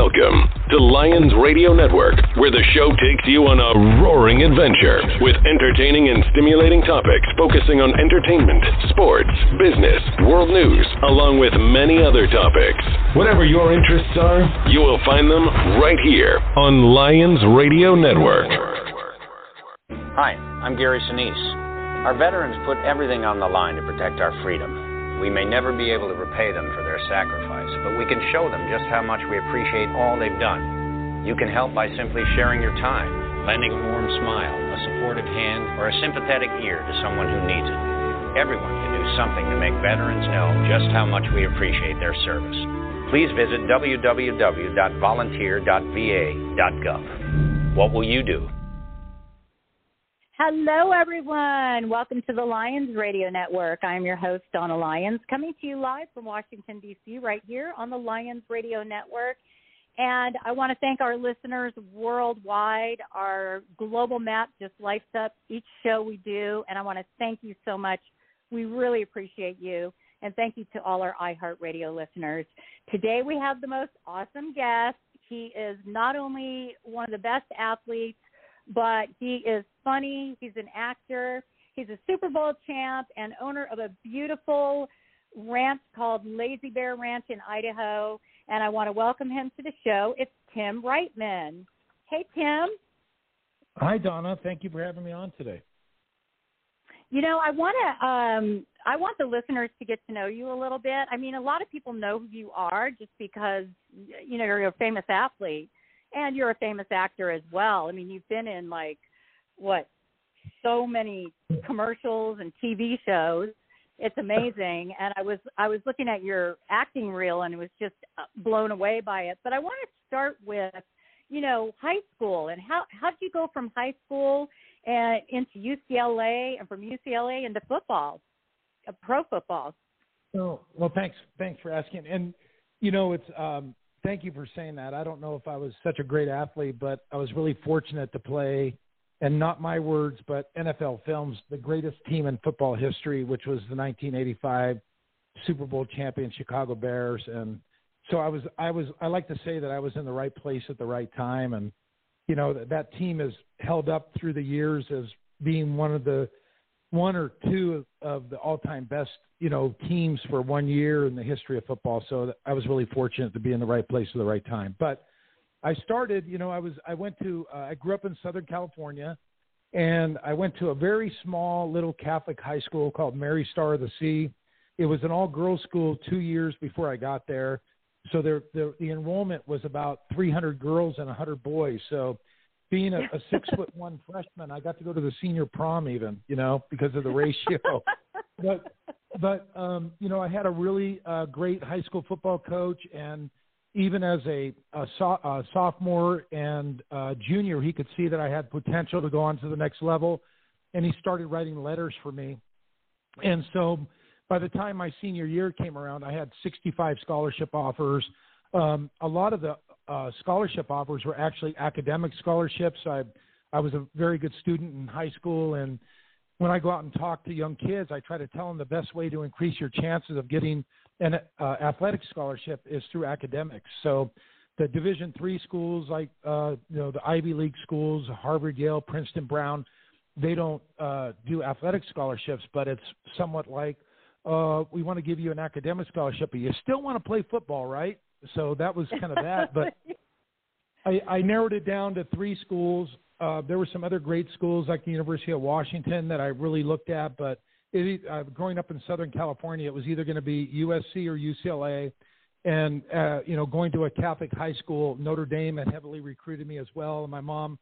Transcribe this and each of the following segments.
Welcome to Lions Radio Network, where the show takes you on a roaring adventure with entertaining and stimulating topics focusing on entertainment, sports, business, world news, along with many other topics. Whatever your interests are, you will find them right here on Lions Radio Network. Hi, I'm Gary Sinise. Our veterans put everything on the line to protect our freedom. We may never be able to repay them for their sacrifice, but we can show them just how much we appreciate all they've done. You can help by simply sharing your time, lending a warm smile, a supportive hand, or a sympathetic ear to someone who needs it. Everyone can do something to make veterans know just how much we appreciate their service. Please visit www.volunteer.va.gov. What will you do? Hello, everyone. Welcome to the Lions Radio Network. I'm your host, Donna Lyons, coming to you live from Washington, D.C., right here on the Lions Radio Network. And I want to thank our listeners worldwide. Our global map just lights up each show we do. And I want to thank you so much. We really appreciate you. And thank you to all our iHeartRadio listeners. Today we have the most awesome guest. He is not only one of the best athletes but he is funny. He's an actor. He's a Super Bowl champ and owner of a beautiful ranch called Lazy Bear Ranch in Idaho. And I want to welcome him to the show. It's Tim Wrightman. Hey, Tim. Hi, Donna. Thank you for having me on today. You know, I want to um I want the listeners to get to know you a little bit. I mean, a lot of people know who you are just because you know you're a famous athlete and you're a famous actor as well. I mean, you've been in like what so many commercials and TV shows. It's amazing, and I was I was looking at your acting reel and was just uh, blown away by it. But I want to start with, you know, high school and how how did you go from high school and into UCLA and from UCLA into football, uh, pro football. Oh well, thanks thanks for asking. And you know, it's um, thank you for saying that. I don't know if I was such a great athlete, but I was really fortunate to play, and not my words, but NFL Films, the greatest team in football history, which was the 1985 Super Bowl champion Chicago Bears. And so I was, I was, I like to say that I was in the right place at the right time. And, you know, that, that team has held up through the years as being one of the one or two of, of the all-time best, you know, teams for one year in the history of football. So I was really fortunate to be in the right place at the right time. But I started, you know, I was I went to uh, I grew up in Southern California, and I went to a very small little Catholic high school called Mary Star of the Sea. It was an all-girls school two years before I got there. So there, the, the enrollment was about 300 girls and 100 boys. So being a, a six foot one freshman, I got to go to the senior prom even, you know, because of the ratio. but but um, you know, I had a really uh, great high school football coach, and even as a, a, so, a sophomore and uh, junior, he could see that I had potential to go on to the next level, and he started writing letters for me. And so, by the time my senior year came around, I had 65 scholarship offers. Um, a lot of the uh, scholarship offers were actually academic scholarships. I I was a very good student in high school, and when I go out and talk to young kids, I try to tell them the best way to increase your chances of getting an uh, athletic scholarship is through academics. So the Division three schools like uh, you know the Ivy League schools, Harvard, Yale, Princeton, Brown, they don't uh, do athletic scholarships, but it's somewhat like uh, we want to give you an academic scholarship, but you still want to play football, right? So that was kind of that. But I, I narrowed it down to three schools. Uh, there were some other great schools like the University of Washington that I really looked at, but it, uh, growing up in Southern California, it was either going to be USC or UCLA. And uh, you know, going to a Catholic high school, Notre Dame had heavily recruited me as well, and my mom,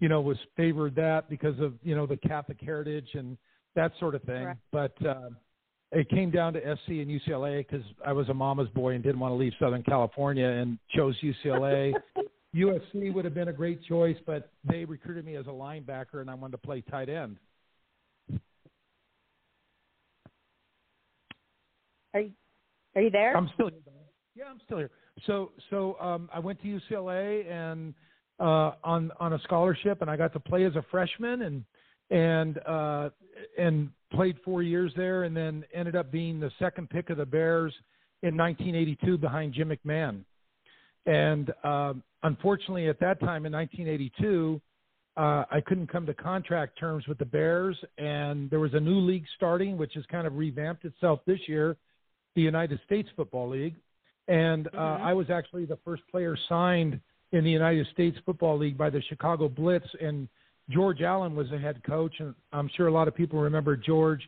you know, was favored that because of you know the Catholic heritage and that sort of thing. But uh, it came down to SC and UCLA because I was a mama's boy and didn't want to leave Southern California and chose UCLA. USC would have been a great choice, but they recruited me as a linebacker and I wanted to play tight end. Are you, are you there? I'm still here. Yeah, I'm still here. So so um, I went to UCLA and uh, on on a scholarship, and I got to play as a freshman and and uh, and played four years there, and then ended up being the second pick of the Bears in 1982 behind Jim McMahon. And um, unfortunately, at that time in 1982, uh, I couldn't come to contract terms with the Bears, and there was a new league starting, which has kind of revamped itself this year, the United States Football League. And uh, mm-hmm. I was actually the first player signed in the United States Football League by the Chicago Blitz, and George Allen was the head coach. And I'm sure a lot of people remember George.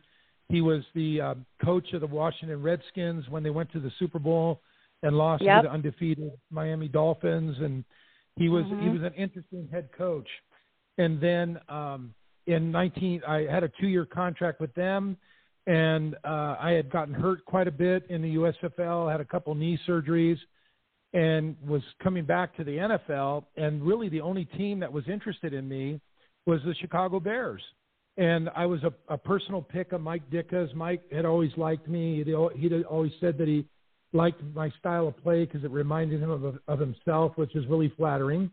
He was the uh, coach of the Washington Redskins when they went to the Super Bowl and lost yep. to the undefeated Miami Dolphins, and he was mm-hmm. he was an interesting head coach. And then um, in 19, I had a two-year contract with them, and uh, I had gotten hurt quite a bit in the USFL, had a couple knee surgeries, and was coming back to the NFL. And really, the only team that was interested in me was the Chicago Bears. And I was a, a personal pick of Mike Ditka's. Mike had always liked me. He'd, he'd always said that he liked my style of play because it reminded him of, of himself, which is really flattering.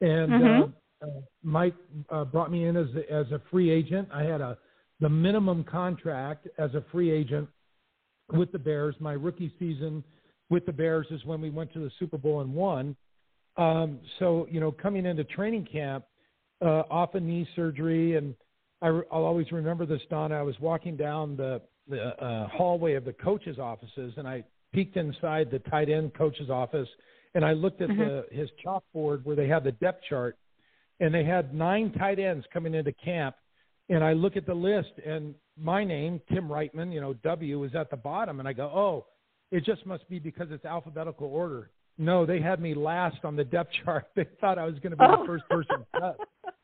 And mm-hmm. uh, uh, Mike uh, brought me in as a, as a free agent. I had a the minimum contract as a free agent with the Bears. My rookie season with the Bears is when we went to the Super Bowl and won. Um, so you know, coming into training camp, uh, off a knee surgery, and I, will always remember this. Don, I was walking down the the uh, hallway of the coaches' offices, and I peeked inside the tight end coach's office and I looked at mm-hmm. the his chalkboard where they had the depth chart and they had nine tight ends coming into camp and I look at the list and my name, Tim Wrightman, you know, W is at the bottom and I go, "Oh, it just must be because it's alphabetical order." No, they had me last on the depth chart. They thought I was going to be oh. the first person cut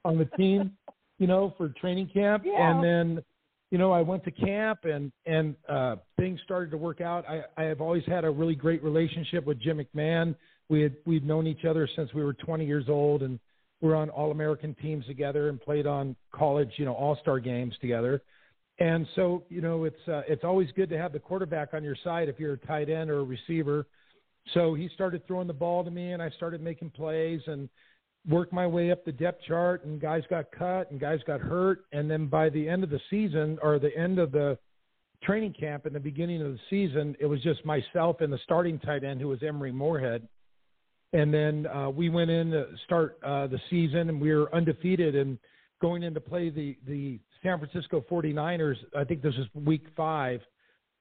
on the team, you know, for training camp yeah. and then you know, I went to camp and and uh, things started to work out. I I have always had a really great relationship with Jim McMahon. We had we've known each other since we were 20 years old, and we're on All American teams together and played on college, you know, All Star games together. And so, you know, it's uh, it's always good to have the quarterback on your side if you're a tight end or a receiver. So he started throwing the ball to me, and I started making plays and worked my way up the depth chart and guys got cut and guys got hurt and then by the end of the season or the end of the training camp in the beginning of the season it was just myself and the starting tight end who was Emery Moorehead and then uh, we went in to start uh, the season and we were undefeated and going in to play the the San Francisco 49ers I think this was week 5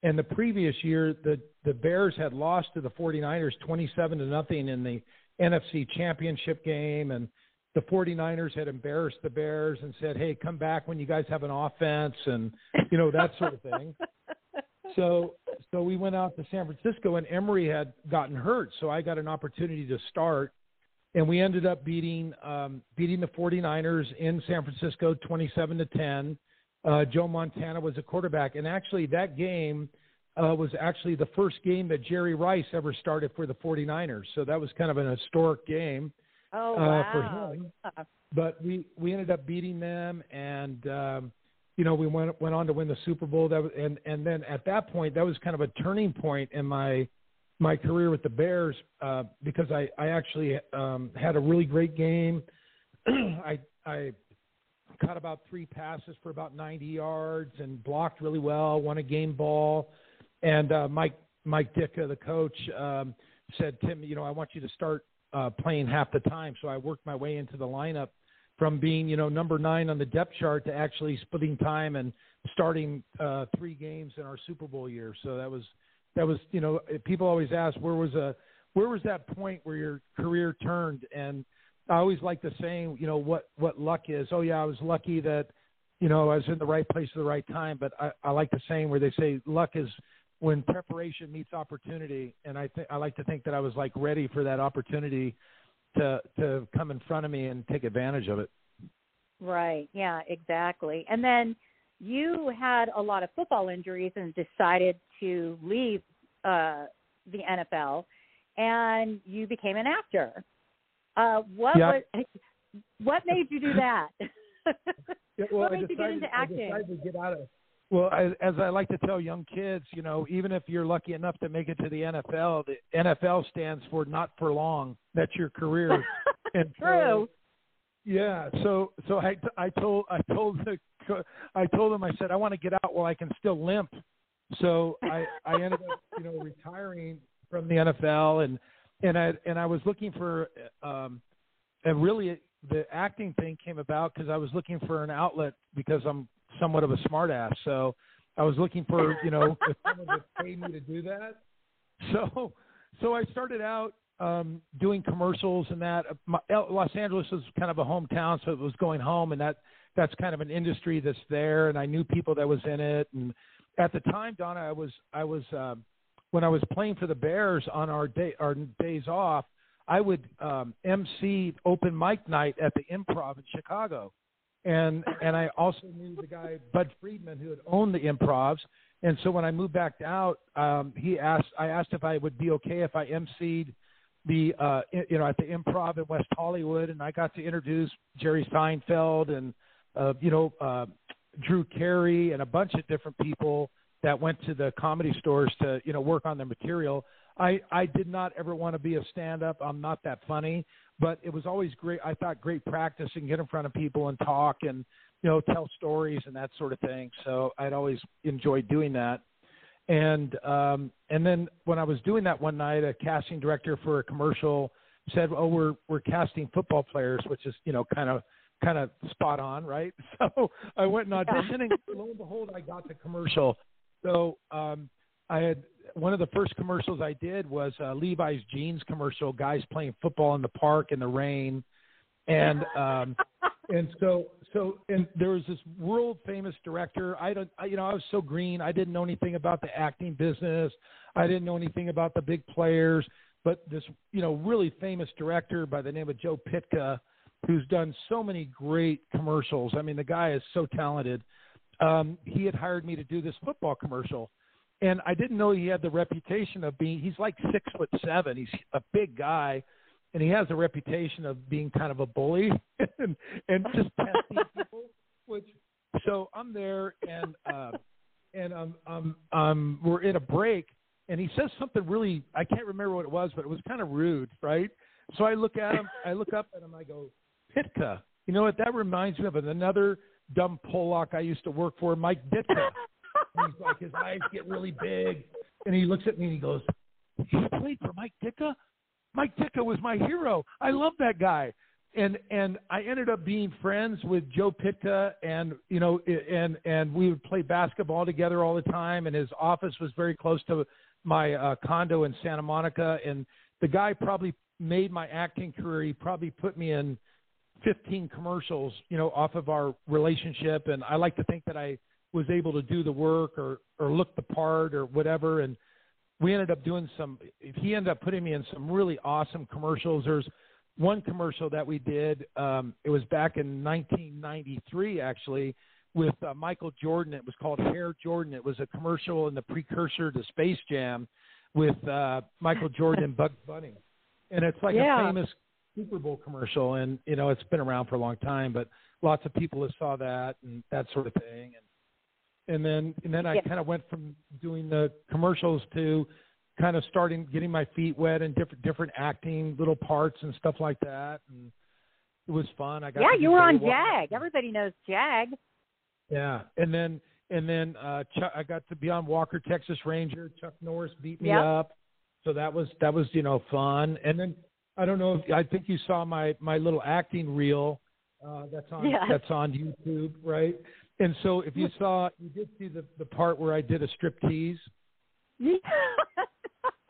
and the previous year the the Bears had lost to the 49ers 27 to nothing in the NFC championship game and the 49ers had embarrassed the Bears and said, "Hey, come back when you guys have an offense," and you know that sort of thing. so, so we went out to San Francisco, and Emery had gotten hurt, so I got an opportunity to start, and we ended up beating um, beating the 49ers in San Francisco, 27 to 10. Uh, Joe Montana was a quarterback, and actually that game uh, was actually the first game that Jerry Rice ever started for the 49ers. So that was kind of an historic game oh, uh, wow. for him. But we we ended up beating them, and um, you know we went went on to win the Super Bowl. That was, and and then at that point, that was kind of a turning point in my my career with the Bears uh, because I I actually um, had a really great game. I I caught about three passes for about 90 yards and blocked really well. Won a game ball. And uh, Mike Mike Ditka, the coach, um, said, Tim, you know, I want you to start uh, playing half the time. So I worked my way into the lineup from being, you know, number nine on the depth chart to actually splitting time and starting uh, three games in our Super Bowl year. So that was that was, you know, people always ask where was a uh, where was that point where your career turned and I always like the saying, you know, what what luck is. Oh yeah, I was lucky that, you know, I was in the right place at the right time. But I, I like the saying where they say luck is when preparation meets opportunity, and I think I like to think that I was like ready for that opportunity to to come in front of me and take advantage of it. Right. Yeah. Exactly. And then you had a lot of football injuries and decided to leave uh, the NFL, and you became an actor. Uh, what yeah. was what made you do that? yeah, well, what made decided, you get into acting? I decided to get out of well, as, as I like to tell young kids, you know, even if you're lucky enough to make it to the NFL, the NFL stands for not for long. That's your career. and True. So, yeah. So so I I told I told the I told him I said I want to get out while I can still limp. So I I ended up you know retiring from the NFL and and I and I was looking for um, and really the acting thing came about because I was looking for an outlet because I'm somewhat of a smartass. So I was looking for you know if someone would pay me to do that. So so I started out um, doing commercials and that. My, Los Angeles was kind of a hometown, so it was going home, and that that's kind of an industry that's there, and I knew people that was in it. And at the time, Donna, I was I was uh, when I was playing for the Bears on our day our days off, I would um, MC open mic night at the Improv in Chicago, and and I also knew the guy Bud Friedman who had owned the Improvs. And so when I moved back out, um, he asked I asked if I would be okay if I MC'd the uh, you know at the Improv in West Hollywood, and I got to introduce Jerry Seinfeld and uh, you know uh, Drew Carey and a bunch of different people that went to the comedy stores to you know work on their material. I I did not ever want to be a stand up. I'm not that funny, but it was always great. I thought great practice and get in front of people and talk and you know tell stories and that sort of thing. So I'd always enjoyed doing that. And um and then when I was doing that one night, a casting director for a commercial said, "Oh, we're we're casting football players," which is you know kind of kind of spot on, right? So I went and auditioned, and lo and behold, I got the commercial. So um, I had one of the first commercials I did was uh, Levi's jeans commercial, guys playing football in the park in the rain, and um, and so so and there was this world famous director. I don't, I, you know, I was so green. I didn't know anything about the acting business. I didn't know anything about the big players. But this, you know, really famous director by the name of Joe Pytka who's done so many great commercials. I mean, the guy is so talented. Um, he had hired me to do this football commercial, and I didn't know he had the reputation of being. He's like six foot seven. He's a big guy, and he has a reputation of being kind of a bully and, and just testing people. Which, so I'm there, and uh, and um, um, um, we're in a break, and he says something really. I can't remember what it was, but it was kind of rude, right? So I look at him. I look up at him. I go, Pytka. You know what? That reminds me of another dumb Pollock I used to work for, Mike Ditka. he's like, his eyes get really big, and he looks at me and he goes, "You played for Mike Ditka? Mike Ditka was my hero. I love that guy." And and I ended up being friends with Joe Pytka, and you know, and and we would play basketball together all the time. And his office was very close to my uh, condo in Santa Monica. And the guy probably made my acting career. He probably put me in 15 commercials, you know, off of our relationship. And I like to think that I was able to do the work or, or look the part or whatever. And we ended up doing some, he ended up putting me in some really awesome commercials. There's one commercial that we did. Um, it was back in 1993, actually, with uh, Michael Jordan. It was called Hair Jordan. It was a commercial and the precursor to Space Jam with uh, Michael Jordan and Bugs Bunny. And it's like yeah. a famous Super Bowl commercial, and you know it's been around for a long time, but lots of people have saw that and that sort of thing, and and then and then I yeah. kind of went from doing the commercials to kind of starting getting my feet wet and different different acting little parts and stuff like that, and it was fun. I got yeah, you were on Jag. Everybody knows Jag. Yeah, and then and then uh Chuck, I got to be on Walker Texas Ranger. Chuck Norris beat me yep. up, so that was that was you know fun. And then I don't know. If, I think you saw my my little acting reel. Uh, that's on yes. that's on YouTube, right? And so if you saw, you did see the the part where I did a strip tease. Yeah.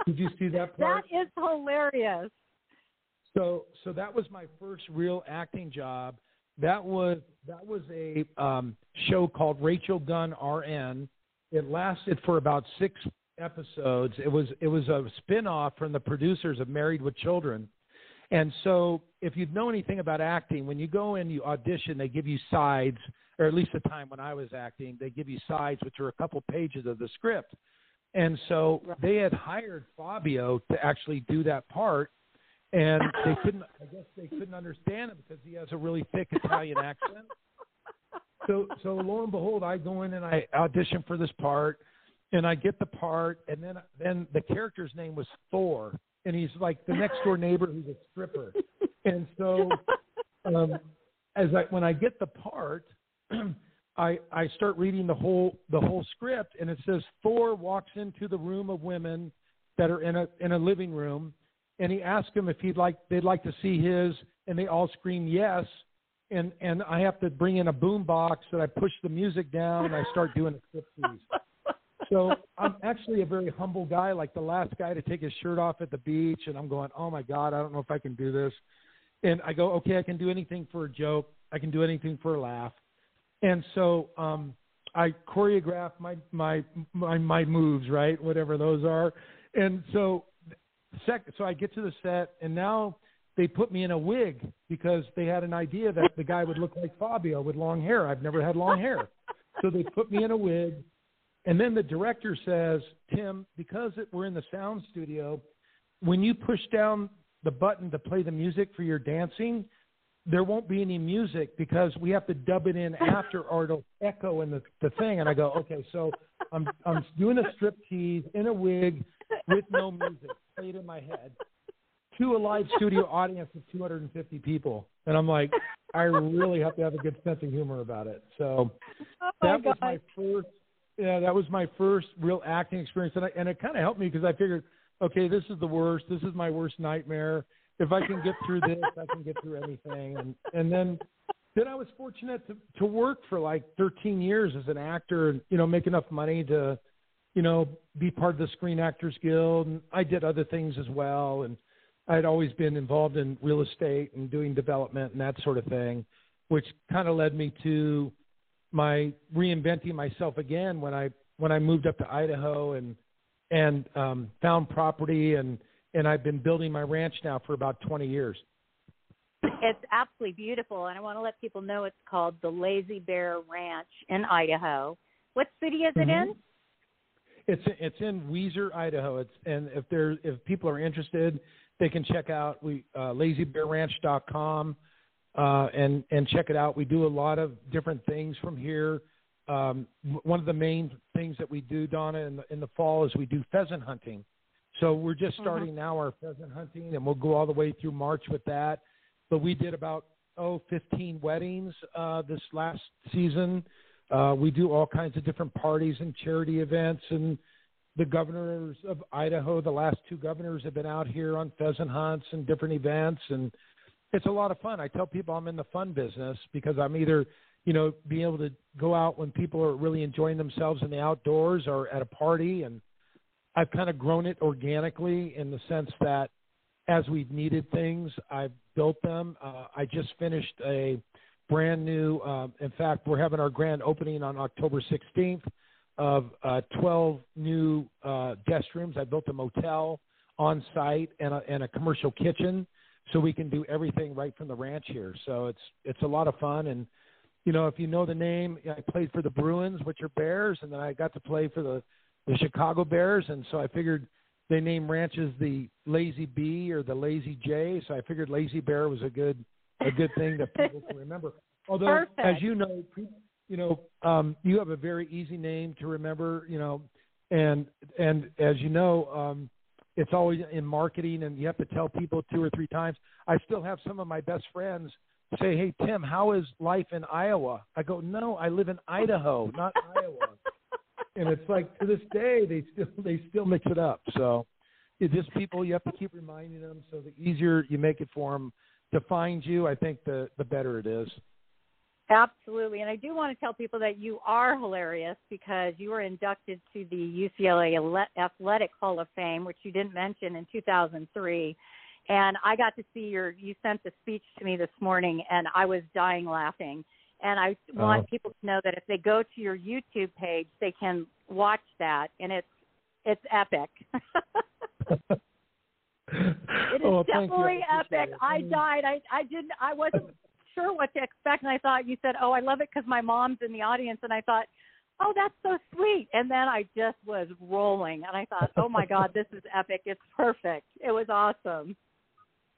did you see that part? That is hilarious. So so that was my first real acting job. That was that was a um, show called Rachel Gunn RN. It lasted for about six episodes. It was it was a spin-off from the producers of Married with Children and so, if you know anything about acting, when you go in, you audition, they give you sides, or at least the time when I was acting, they give you sides, which are a couple pages of the script. And so they had hired Fabio to actually do that part, and they couldn't. I guess they couldn't understand him because he has a really thick Italian accent. So, so lo and behold, I go in and I audition for this part, and I get the part, and then then the character's name was Thor, and he's like the next door neighbor who's a stripper. And so, um, as I when I get the part, I I start reading the whole the whole script, and it says Thor walks into the room of women that are in a in a living room, and he asked him if he'd like they'd like to see his, and they all scream yes, and and I have to bring in a boom box that I push the music down and I start doing a striptease. So I'm actually a very humble guy, like the last guy to take his shirt off at the beach, and I'm going, oh my god, I don't know if I can do this, and I go, okay, I can do anything for a joke, I can do anything for a laugh, and so um I choreograph my my my my moves, right, whatever those are, and so sec so I get to the set, and now they put me in a wig because they had an idea that the guy would look like Fabio with long hair. I've never had long hair. So they put me in a wig. And then the director says, Tim, because it, we're in the sound studio, when you push down the button to play the music for your dancing, there won't be any music because we have to dub it in after or it'll echo in the, the thing. And I go, okay, so I'm I'm doing a strip tease in a wig with no music played in my head to a live studio audience of 250 people, and I'm like, I really have to have a good sense of humor about it. So oh that was my first. Yeah, that was my first real acting experience, and I, and it kind of helped me because I figured, okay, this is the worst. This is my worst nightmare. If I can get through this, I can get through anything. And and then then I was fortunate to to work for like 13 years as an actor, and you know, make enough money to, you know, be part of the Screen Actors Guild, and I did other things as well, and I'd always been involved in real estate and doing development and that sort of thing, which kind of led me to my reinventing myself again when I when I moved up to Idaho and and um, found property and and I've been building my ranch now for about 20 years. It's absolutely beautiful, and I want to let people know it's called the Lazy Bear Ranch in Idaho. What city is it Mhm. in? It's it's in Weiser, Idaho. It's and if there if people are interested, they can check out we uh, lazybearranch.com uh, and and check it out. We do a lot of different things from here. Um, one of the main things that we do, Donna, in the, in the fall is we do pheasant hunting. So we're just Mhm. starting now our pheasant hunting, and we'll go all the way through March with that. But we did about oh 15 weddings uh, this last season. Uh, we do all kinds of different parties and charity events, and the governors of Idaho, the last two governors, have been out here on pheasant hunts and different events, and it's a lot of fun. I tell people I'm in the fun business because I'm either, you know, being able to go out when people are really enjoying themselves in the outdoors or at a party, and I've kind of grown it organically in the sense that as we've needed things, I've built them. Uh, I just finished a brand new. Um, in fact, we're having our grand opening on October 16th of uh, 12 new uh, guest rooms. I built a motel on site and a, and a commercial kitchen, so we can do everything right from the ranch here. So it's it's a lot of fun. And you know, if you know the name, I played for the Bruins, which are Bears, and then I got to play for the the Chicago Bears, and so I figured they name ranches the Lazy B or the Lazy J, so I figured Lazy Bear was a good a good thing that people can remember. Although, Perfect. as you know, you know, um, you have a very easy name to remember, you know, and and as you know, um, it's always in marketing, and you have to tell people two or three times. I still have some of my best friends say, "Hey Tim, how is life in Iowa?" I go, "No, I live in Idaho, not Iowa." And it's like to this day they still they still mix it up. So it's just people you have to keep reminding them. So the easier you make it for them to find you, I think the the better it is. Absolutely. And I do want to tell people that you are hilarious because you were inducted to the UCLA Athletic Hall of Fame, which you didn't mention in 2003. And I got to see your, you sent the speech to me this morning and I was dying laughing. And I want Oh. people to know that if they go to your YouTube page, they can watch that and it's, it's epic. It is Oh, definitely epic. it. I Mm. died. I I didn't. I wasn't sure what to expect, and I thought you said, "Oh, I love it because my mom's in the audience," and I thought, "Oh, that's so sweet." And then I just was rolling, and I thought, "Oh my God, this is epic. It's perfect. It was awesome."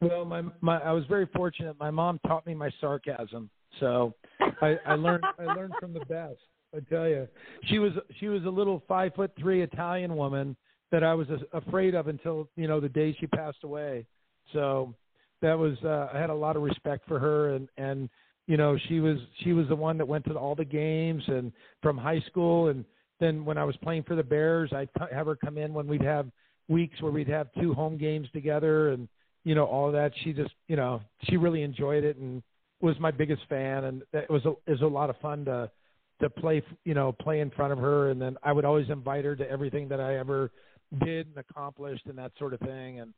Well, my my I was very fortunate. My mom taught me my sarcasm, so I, I learned I learned from the best. I tell you, she was she was a little five foot three Italian woman that I was afraid of until you know the day she passed away. So that was uh, I had a lot of respect for her, and and you know she was she was the one that went to all the games and from high school, and then when I was playing for the Bears, I'd have her come in when we'd have weeks where we'd have two home games together and you know all that. She just you know she really enjoyed it and was my biggest fan, and it was a, it was a lot of fun to to play you know play in front of her, and then I would always invite her to everything that I ever did and accomplished and that sort of thing, and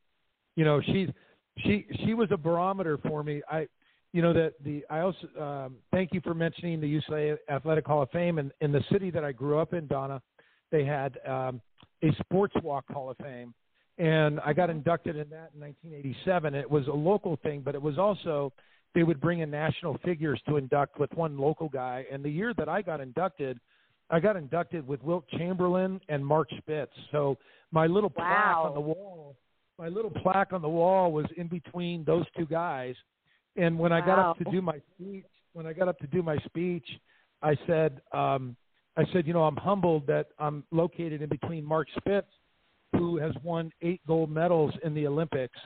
you know she's she she was a barometer for me. I you know that the I also um, thank you for mentioning the UCLA Athletic Hall of Fame and in the city that I grew up in, Donna. They had um, a sports walk Hall of Fame, and I got inducted in that in 1987. It was a local thing, but it was also they would bring in national figures to induct with one local guy. And the year that I got inducted, I got inducted with Wilt Chamberlain and Mark Spitz. So my little plaque wow. on the wall, my little plaque on the wall was in between those two guys. And when I got up to do my speech, when I got up to do my speech, I said, um, I said, you know, I'm humbled that I'm located in between Mark Spitz, who has won eight gold medals in the Olympics,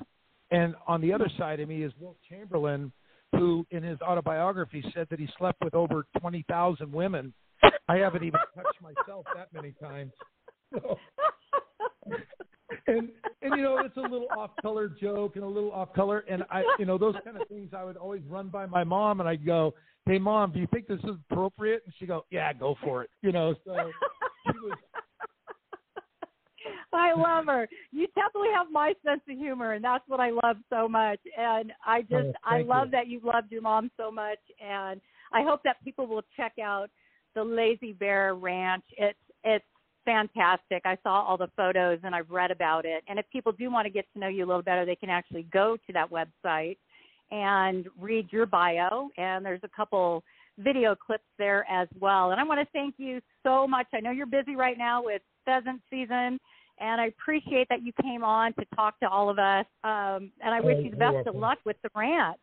and on the other side of me is Wilt Chamberlain, who in his autobiography said that he slept with over 20,000 women. I haven't even touched myself that many times. So, and and you know it's a little off color joke and a little off color and I you know those kind of things I would always run by my mom and I'd go, "Hey mom, do you think this is appropriate?" And she'd go, "Yeah, go for it." You know, so she was I love her. You definitely have my sense of humor, and that's what I love so much. And I oh, just, oh, I love you. that you loved your mom so much, and I hope that people will check out the Lazy Bear Ranch. It's, it's fantastic. I saw all the photos and I've read about it. And if people do want to get to know you a little better, they can actually go to that website and read your bio. And there's a couple video clips there as well. And I want to thank you so much. I know you're busy right now with pheasant season and I appreciate that you came on to talk to all of us. Um, and I wish Oh, you the best welcome. of luck with the ranch.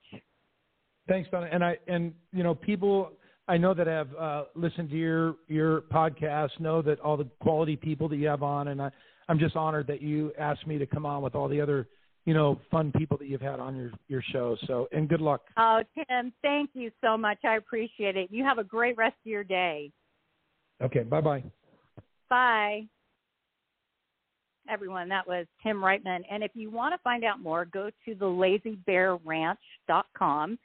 Thanks, Donna. And I and you know people I know that I've uh, listened to your your podcast know that all the quality people that you have on, and I I'm just honored that you asked me to come on with all the other you know fun people that you've had on your your show. So and good luck. Oh, Tim, thank you so much. I appreciate it. You have a great rest of your day. Okay, bye bye. Bye. Everyone, that was Tim Wrightman. And if you want to find out more, go to the lazybearranch.com.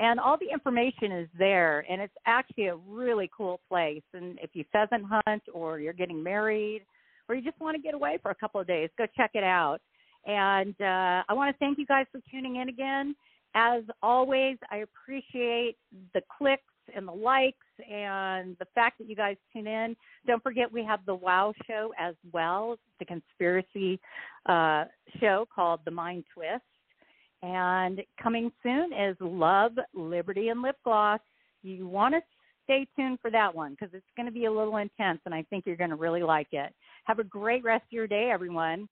And all the information is there. And it's actually a really cool place. And if you pheasant hunt or you're getting married or you just want to get away for a couple of days, go check it out. And uh, I want to thank you guys for tuning in again. As always, I appreciate the clicks and the likes and the fact that you guys tune in. Don't forget we have the WoW show as well, the conspiracy uh, show called The Mind Twist. And coming soon is Love, Liberty, and Lip Gloss. You want to stay tuned for that one because it's going to be a little intense, and I think you're going to really like it. Have a great rest of your day, everyone.